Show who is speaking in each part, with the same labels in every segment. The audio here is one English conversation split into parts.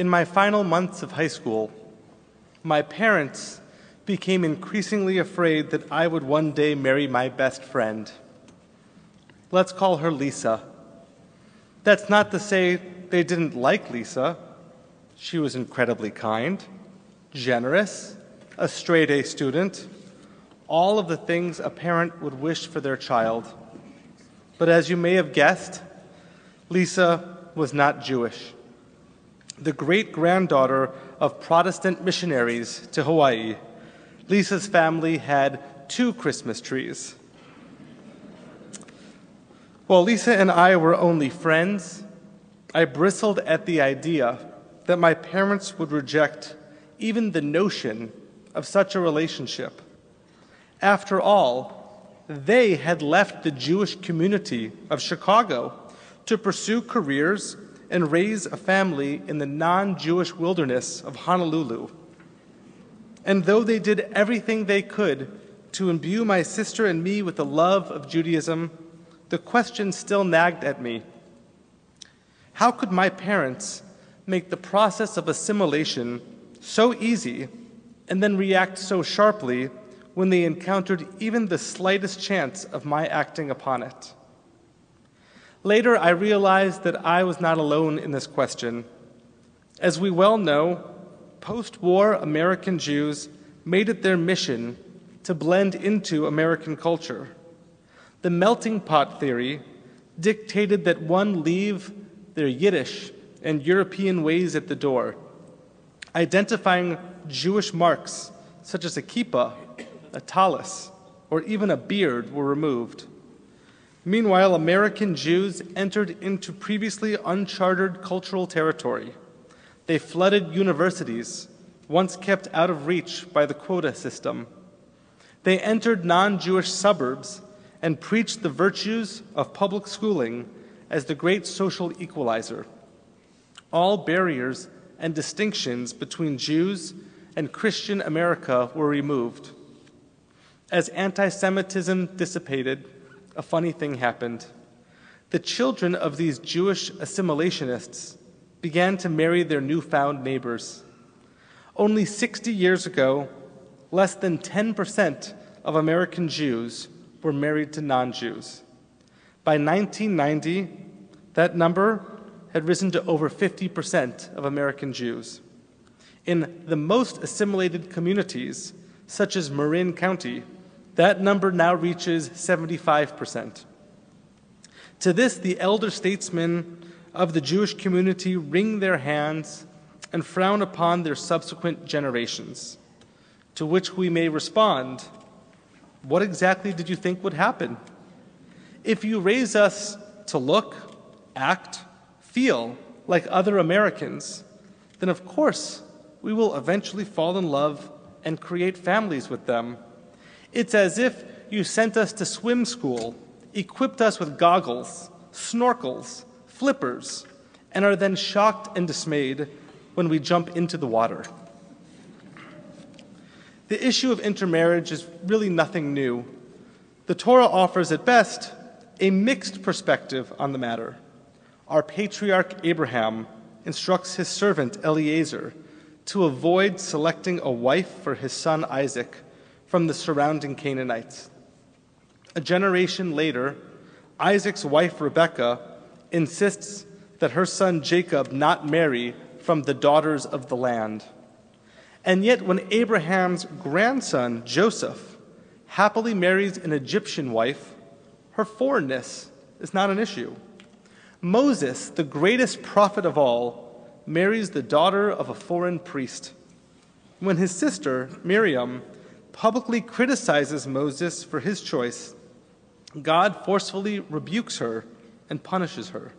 Speaker 1: In my final months of high school, my parents became increasingly afraid that I would one day marry my best friend. Let's call her Lisa. That's not to say they didn't like Lisa. She was incredibly kind, generous, a straight A student, all of the things a parent would wish for their child. But as you may have guessed, Lisa was not Jewish. The great granddaughter of Protestant missionaries to Hawaii, Lisa's family had two Christmas trees. While Lisa and I were only friends, I bristled at the idea that my parents would reject even the notion of such a relationship. After all, they had left the Jewish community of Chicago to pursue careers and raise a family in the non Jewish wilderness of Honolulu. And though they did everything they could to imbue my sister and me with the love of Judaism, the question still nagged at me How could my parents make the process of assimilation so easy and then react so sharply when they encountered even the slightest chance of my acting upon it. Later, I realized that I was not alone in this question. As we well know, post war American Jews made it their mission to blend into American culture. The melting pot theory dictated that one leave their Yiddish and European ways at the door, identifying Jewish marks such as a kippah a tallis, or even a beard were removed. Meanwhile, American Jews entered into previously uncharted cultural territory. They flooded universities, once kept out of reach by the quota system. They entered non Jewish suburbs and preached the virtues of public schooling as the great social equalizer. All barriers and distinctions between Jews and Christian America were removed. As anti Semitism dissipated, a funny thing happened. The children of these Jewish assimilationists began to marry their newfound neighbors. Only 60 years ago, less than 10% of American Jews were married to non Jews. By 1990, that number had risen to over 50% of American Jews. In the most assimilated communities, such as Marin County, that number now reaches 75%. To this, the elder statesmen of the Jewish community wring their hands and frown upon their subsequent generations. To which we may respond What exactly did you think would happen? If you raise us to look, act, feel like other Americans, then of course we will eventually fall in love and create families with them it's as if you sent us to swim school, equipped us with goggles, snorkels, flippers, and are then shocked and dismayed when we jump into the water. The issue of intermarriage is really nothing new. The Torah offers, at best, a mixed perspective on the matter. Our patriarch Abraham instructs his servant Eliezer to avoid selecting a wife for his son Isaac from the surrounding Canaanites. A generation later, Isaac's wife Rebekah insists that her son Jacob not marry from the daughters of the land. And yet, when Abraham's grandson Joseph happily marries an Egyptian wife, her foreignness is not an issue. Moses, the greatest prophet of all, marries the daughter of a foreign priest. When his sister, Miriam, publicly criticizes Moses for his choice, God forcefully rebukes her and punishes her.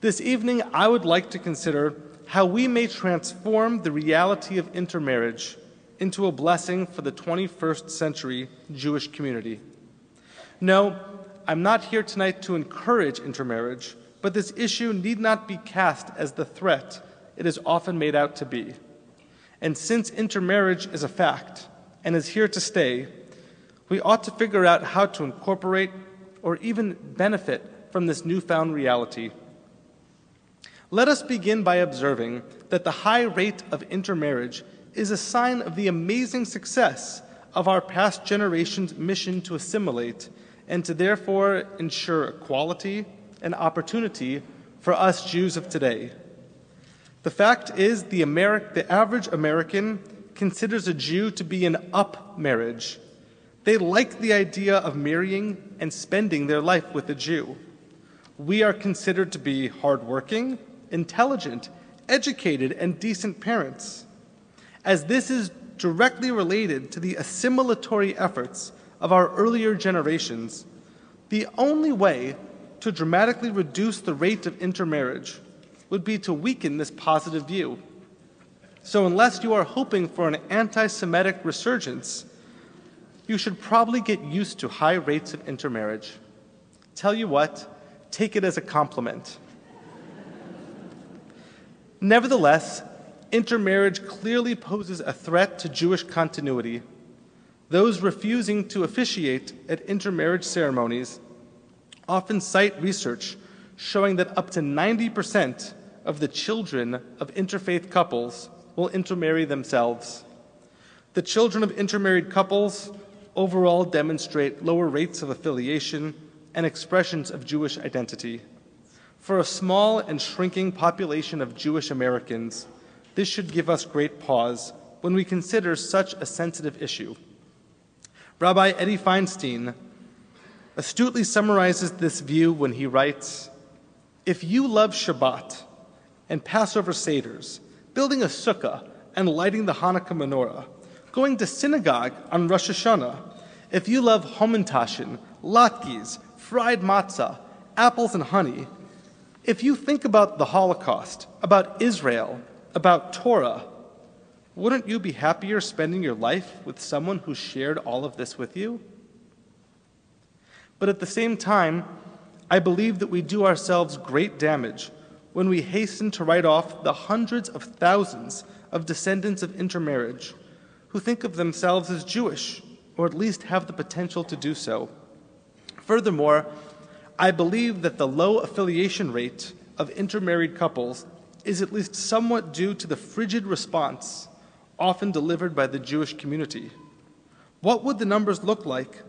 Speaker 1: This evening, I would like to consider how we may transform the reality of intermarriage into a blessing for the 21st century Jewish community. No, I'm not here tonight to encourage intermarriage, but this issue need not be cast as the threat it is often made out to be. And since intermarriage is a fact and is here to stay, we ought to figure out how to incorporate or even benefit from this newfound reality. Let us begin by observing that the high rate of intermarriage is a sign of the amazing success of our past generations' mission to assimilate and to therefore ensure equality and opportunity for us Jews of today. The fact is, the, Ameri- the average American considers a Jew to be an up marriage. They like the idea of marrying and spending their life with a Jew. We are considered to be hardworking, intelligent, educated, and decent parents. As this is directly related to the assimilatory efforts of our earlier generations, the only way to dramatically reduce the rate of intermarriage would be to weaken this positive view. So, unless you are hoping for an anti Semitic resurgence, you should probably get used to high rates of intermarriage. Tell you what, take it as a compliment. Nevertheless, intermarriage clearly poses a threat to Jewish continuity. Those refusing to officiate at intermarriage ceremonies often cite research showing that up to 90% of the children of interfaith couples will intermarry themselves. The children of intermarried couples overall demonstrate lower rates of affiliation and expressions of Jewish identity. For a small and shrinking population of Jewish Americans, this should give us great pause when we consider such a sensitive issue. Rabbi Eddie Feinstein astutely summarizes this view when he writes If you love Shabbat and Passover Seder's, building a sukkah and lighting the Hanukkah menorah, going to synagogue on Rosh Hashanah, if you love hamantashen, latkes, fried matzah, apples and honey, if you think about the Holocaust, about Israel, about Torah, wouldn't you be happier spending your life with someone who shared all of this with you? But at the same time, I believe that we do ourselves great damage when we hasten to write off the hundreds of thousands of descendants of intermarriage who think of themselves as Jewish, or at least have the potential to do so. Furthermore, I believe that the low affiliation rate of intermarried couples is at least somewhat due to the frigid response often delivered by the Jewish community. What would the numbers look like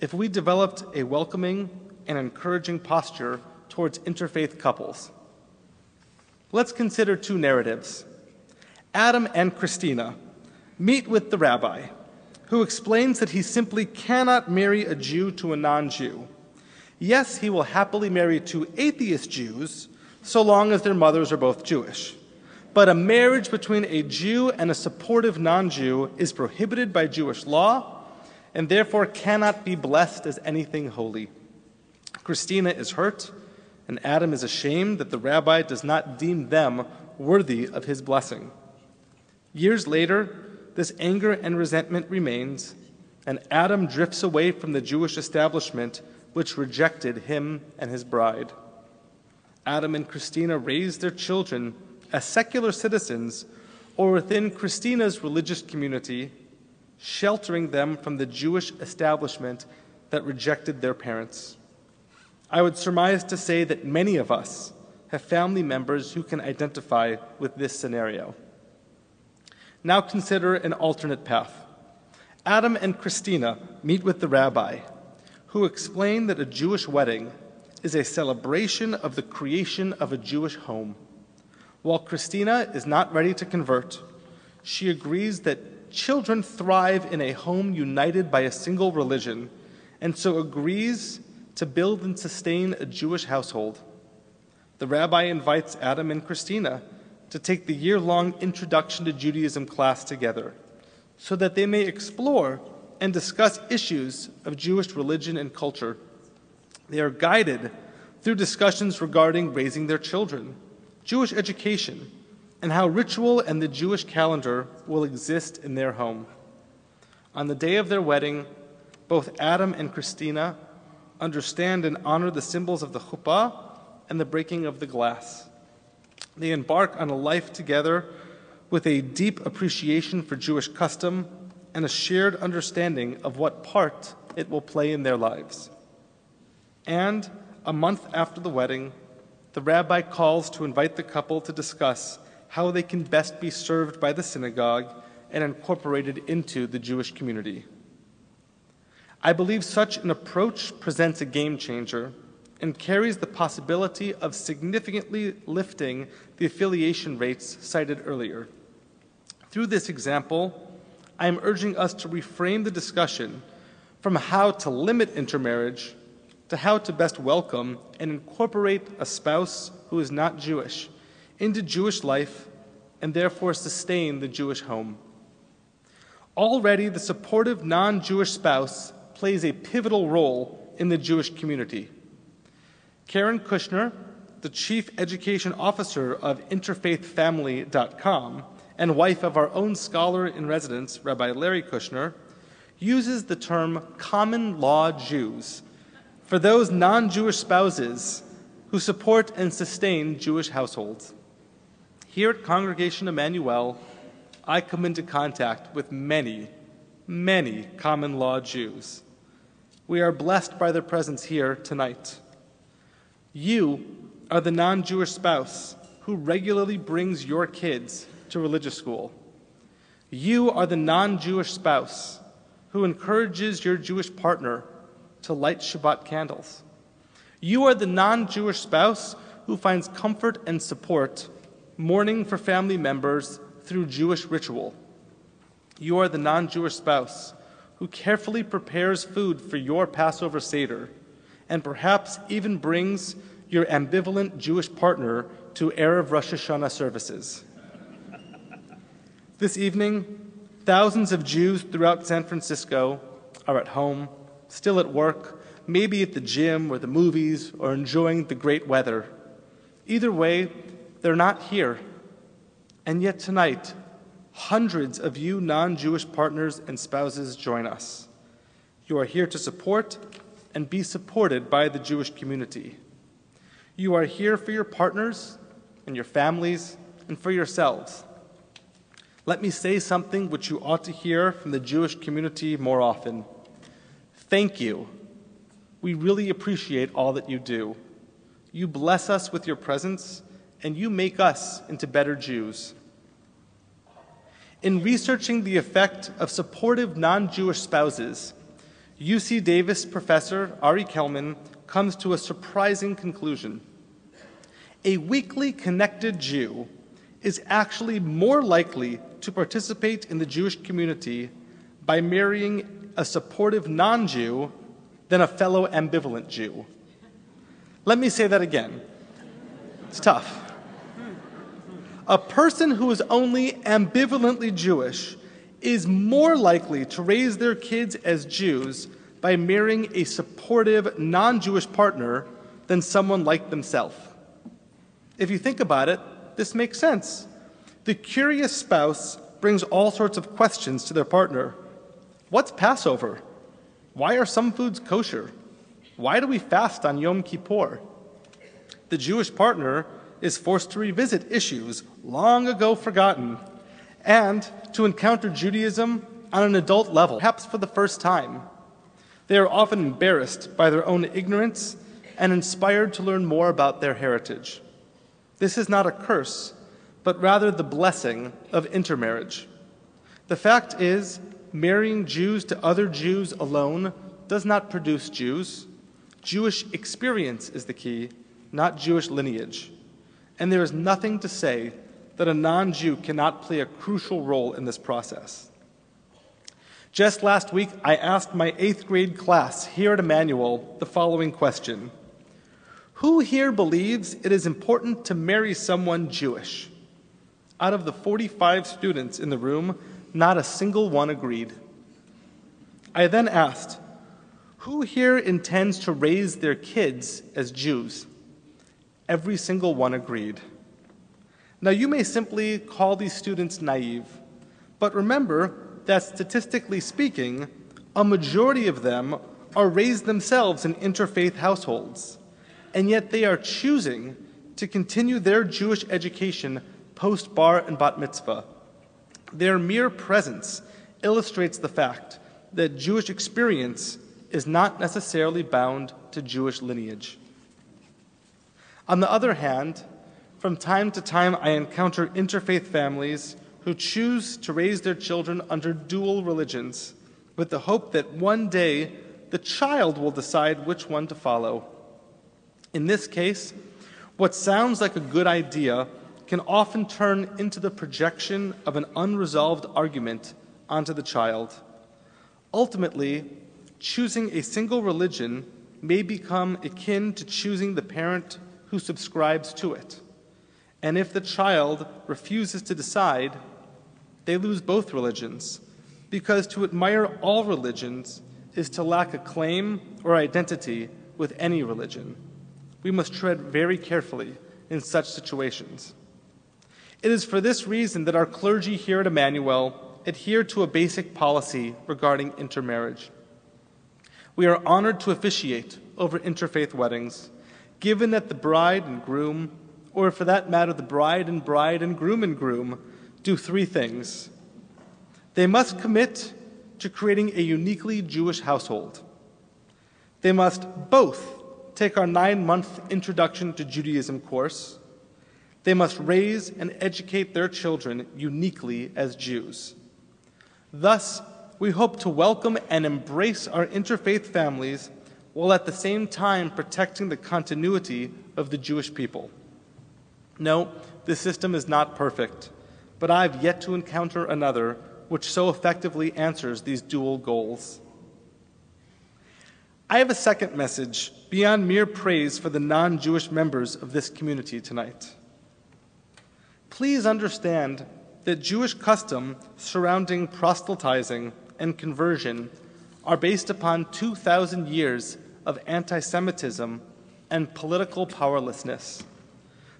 Speaker 1: if we developed a welcoming and encouraging posture towards interfaith couples? Let's consider two narratives. Adam and Christina meet with the rabbi, who explains that he simply cannot marry a Jew to a non Jew. Yes, he will happily marry two atheist Jews so long as their mothers are both Jewish. But a marriage between a Jew and a supportive non Jew is prohibited by Jewish law and therefore cannot be blessed as anything holy. Christina is hurt, and Adam is ashamed that the rabbi does not deem them worthy of his blessing. Years later, this anger and resentment remains, and Adam drifts away from the Jewish establishment which rejected him and his bride. Adam and Christina raised their children as secular citizens or within Christina's religious community, sheltering them from the Jewish establishment that rejected their parents. I would surmise to say that many of us have family members who can identify with this scenario. Now consider an alternate path. Adam and Christina meet with the rabbi, who explain that a Jewish wedding is a celebration of the creation of a Jewish home. While Christina is not ready to convert, she agrees that children thrive in a home united by a single religion, and so agrees to build and sustain a Jewish household. The rabbi invites Adam and Christina to take the year long Introduction to Judaism class together so that they may explore and discuss issues of Jewish religion and culture. They are guided through discussions regarding raising their children, Jewish education, and how ritual and the Jewish calendar will exist in their home. On the day of their wedding, both Adam and Christina understand and honor the symbols of the chuppah and the breaking of the glass. They embark on a life together with a deep appreciation for Jewish custom and a shared understanding of what part it will play in their lives. And a month after the wedding, the rabbi calls to invite the couple to discuss how they can best be served by the synagogue and incorporated into the Jewish community. I believe such an approach presents a game changer and carries the possibility of significantly lifting the affiliation rates cited earlier. Through this example, I am urging us to reframe the discussion from how to limit intermarriage to how to best welcome and incorporate a spouse who is not Jewish into Jewish life and therefore sustain the Jewish home. Already, the supportive non Jewish spouse plays a pivotal role in the Jewish community. Karen Kushner, the Chief Education Officer of InterfaithFamily.com and wife of our own scholar in residence, Rabbi Larry Kushner, uses the term common law Jews for those non Jewish spouses who support and sustain Jewish households. Here at Congregation Emanu-El, I come into contact with many, many common law Jews. We are blessed by their presence here tonight. You are the non Jewish spouse who regularly brings your kids to religious school. You are the non Jewish spouse who encourages your Jewish partner to light Shabbat candles. You are the non Jewish spouse who finds comfort and support mourning for family members through Jewish ritual. You are the non Jewish spouse who carefully prepares food for your Passover Seder and perhaps even brings your ambivalent Jewish partner to Erev Rosh Hashanah services. this evening, thousands of Jews throughout San Francisco are at home, still at work, maybe at the gym or the movies, or enjoying the great weather. Either way, they're not here. And yet tonight, hundreds of you non Jewish partners and spouses join us. You are here to support and be supported by the Jewish community. You are here for your partners and your families and for yourselves. Let me say something which you ought to hear from the Jewish community more often. Thank you. We really appreciate all that you do. You bless us with your presence, and you make us into better Jews. In researching the effect of supportive non Jewish spouses, UC Davis professor Ari Kelman comes to a surprising conclusion. A weakly connected Jew is actually more likely to participate in the Jewish community by marrying a supportive non Jew than a fellow ambivalent Jew. Let me say that again. It's tough. A person who is only ambivalently Jewish is more likely to raise their kids as Jews by marrying a supportive non Jewish partner than someone like themselves. If you think about it, this makes sense. The curious spouse brings all sorts of questions to their partner. What's Passover? Why are some foods kosher? Why do we fast on Yom Kippur? The Jewish partner is forced to revisit issues long ago forgotten and to encounter Judaism on an adult level, perhaps for the first time. They are often embarrassed by their own ignorance and inspired to learn more about their heritage. This is not a curse, but rather the blessing of intermarriage. The fact is, marrying Jews to other Jews alone does not produce Jews. Jewish experience is the key, not Jewish lineage and there is nothing to say that a non Jew cannot play a crucial role in this process. Just last week, I asked my eighth grade class here at Emanu-El the following question Who here believes it is important to marry someone Jewish? Out of the 45 students in the room, not a single one agreed. I then asked, Who here intends to raise their kids as Jews? Every single one agreed. Now, you may simply call these students naive, but remember that statistically speaking, a majority of them are raised themselves in interfaith households, and yet they are choosing to continue their Jewish education post bar and bat mitzvah. Their mere presence illustrates the fact that Jewish experience is not necessarily bound to Jewish lineage. On the other hand, from time to time I encounter interfaith families who choose to raise their children under dual religions with the hope that one day the child will decide which one to follow. In this case, what sounds like a good idea can often turn into the projection of an unresolved argument onto the child. Ultimately, choosing a single religion may become akin to choosing the parent who subscribes to it. And if the child refuses to decide, they lose both religions, because to admire all religions is to lack a claim or identity with any religion. We must tread very carefully in such situations. It is for this reason that our clergy here at Emanu-El adhere to a basic policy regarding intermarriage. We are honored to officiate over interfaith weddings, given that the bride and groom, or for that matter, the bride and bride and groom and groom, do three things. They must commit to creating a uniquely Jewish household. They must both take our nine month Introduction to Judaism course. They must raise and educate their children uniquely as Jews. Thus, we hope to welcome and embrace our interfaith families while at the same time protecting the continuity of the Jewish people. No, this system is not perfect, but I have yet to encounter another which so effectively answers these dual goals. I have a second message beyond mere praise for the non Jewish members of this community tonight. Please understand that Jewish custom surrounding proselytizing and conversion are based upon 2,000 years of anti Semitism and political powerlessness.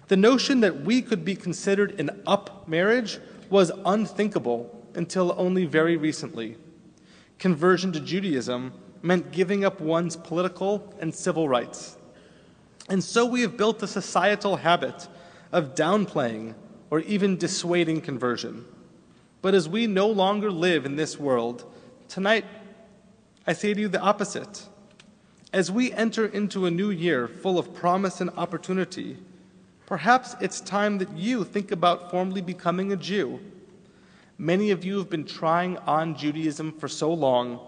Speaker 1: The notion that we could be considered an up marriage was unthinkable until only very recently. Conversion to Judaism meant giving up one's political and civil rights. And so we have built a societal habit of downplaying or even dissuading conversion. But as we no longer live in this world, tonight I say to you the opposite. As we enter into a new year full of promise and opportunity, perhaps it's time that you think about formally becoming a Jew Many of you have been trying on Judaism for so long,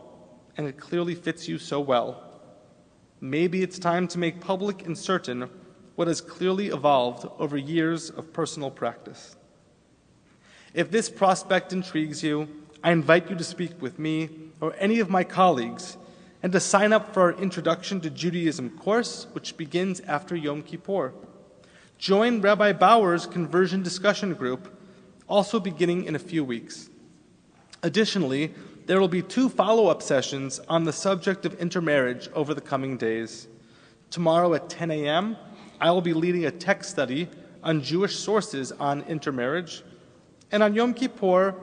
Speaker 1: and it clearly fits you so well. Maybe it's time to make public and certain what has clearly evolved over years of personal practice. If this prospect intrigues you, I invite you to speak with me or any of my colleagues and to sign up for our Introduction to Judaism course, which begins after Yom Kippur. Join Rabbi Bauer's conversion discussion group also beginning in a few weeks. Additionally, there will be two follow up sessions on the subject of intermarriage over the coming days. Tomorrow at 10 a.m., I will be leading a text study on Jewish sources on intermarriage. And on Yom Kippur,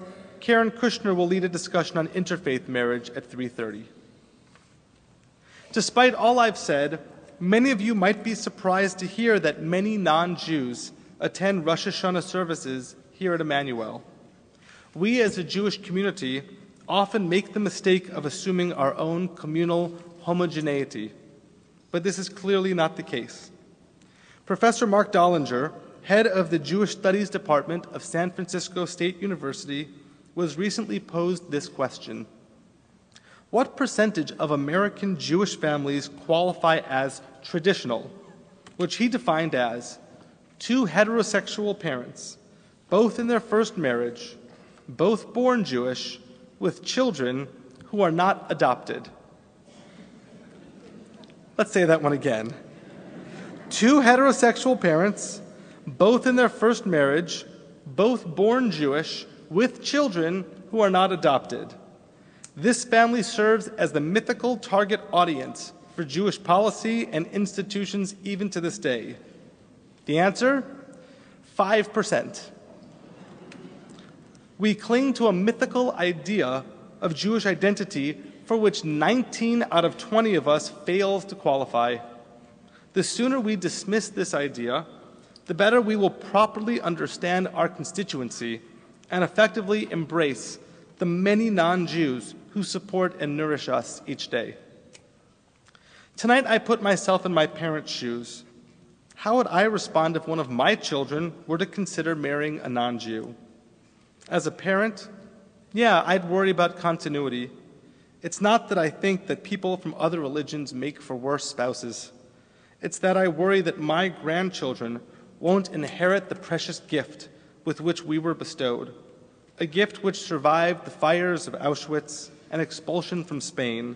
Speaker 1: Karen Kushner will lead a discussion on interfaith marriage at 3:30. Despite all I've said, many of you might be surprised to hear that many non-Jews attend Rosh Hashanah services here at Emanu-El. We as a Jewish community often make the mistake of assuming our own communal homogeneity, but this is clearly not the case. Professor Marc Dollinger, head of the Jewish Studies Department of San Francisco State University, was recently posed this question What percentage of American Jewish families qualify as traditional, which he defined as two heterosexual parents both in their first marriage, both born Jewish, with children who are not adopted. Let's say that one again. Two heterosexual parents, both in their first marriage, both born Jewish, with children who are not adopted. This family serves as the mythical target audience for Jewish policy and institutions even to this day. The answer? 5%. We cling to a mythical idea of Jewish identity for which 19 out of 20 of us fails to qualify. The sooner we dismiss this idea, the better we will properly understand our constituency and effectively embrace the many non Jews who support and nourish us each day. Tonight, I put myself in my parents' shoes. How would I respond if one of my children were to consider marrying a non Jew? As a parent, yeah, I'd worry about continuity. It's not that I think that people from other religions make for worse spouses. It's that I worry that my grandchildren won't inherit the precious gift with which we were bestowed, a gift which survived the fires of Auschwitz and expulsion from Spain,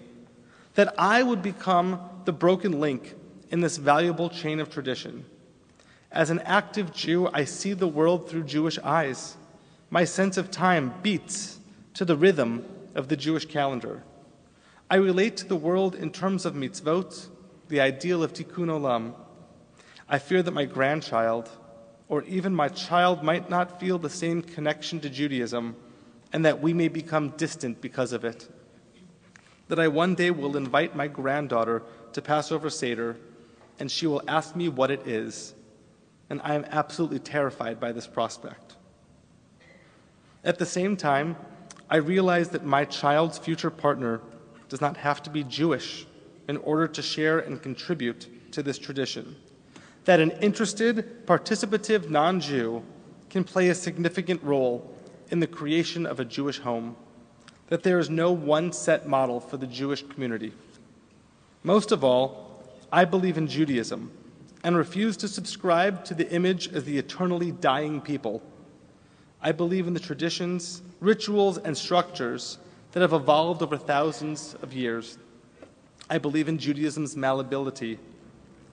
Speaker 1: that I would become the broken link in this valuable chain of tradition. As an active Jew, I see the world through Jewish eyes. My sense of time beats to the rhythm of the Jewish calendar. I relate to the world in terms of mitzvot, the ideal of tikkun olam. I fear that my grandchild, or even my child, might not feel the same connection to Judaism, and that we may become distant because of it. That I one day will invite my granddaughter to Passover Seder, and she will ask me what it is, and I am absolutely terrified by this prospect. At the same time, I realize that my child's future partner does not have to be Jewish in order to share and contribute to this tradition. That an interested, participative non Jew can play a significant role in the creation of a Jewish home. That there is no one set model for the Jewish community. Most of all, I believe in Judaism and refuse to subscribe to the image as the eternally dying people. I believe in the traditions, rituals, and structures that have evolved over thousands of years. I believe in Judaism's malleability,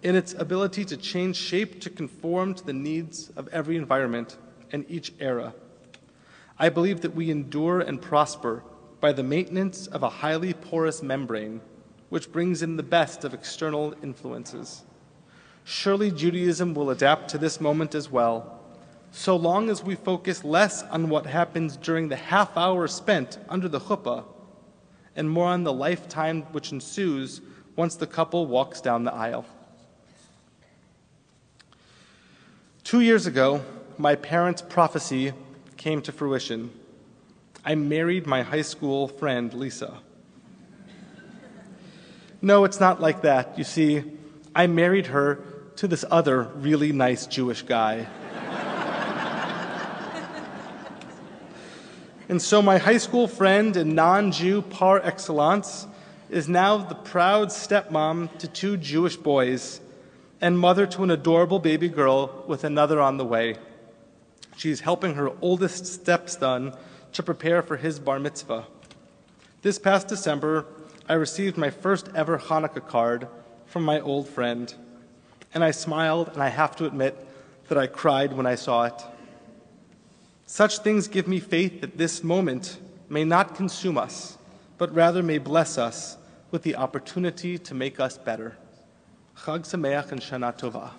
Speaker 1: in its ability to change shape to conform to the needs of every environment and each era. I believe that we endure and prosper by the maintenance of a highly porous membrane, which brings in the best of external influences. Surely Judaism will adapt to this moment as well so long as we focus less on what happens during the half hour spent under the chuppah and more on the lifetime which ensues once the couple walks down the aisle. Two years ago, my parents' prophecy came to fruition. I married my high school friend, Lisa. No, it's not like that. You see, I married her to this other really nice Jewish guy. And so, my high school friend and non Jew par excellence is now the proud stepmom to two Jewish boys and mother to an adorable baby girl with another on the way. She's helping her oldest stepson to prepare for his bar mitzvah. This past December, I received my first ever Hanukkah card from my old friend, and I smiled, and I have to admit that I cried when I saw it. Such things give me faith that this moment may not consume us, but rather may bless us with the opportunity to make us better. Chag Sameach and Shana Tova.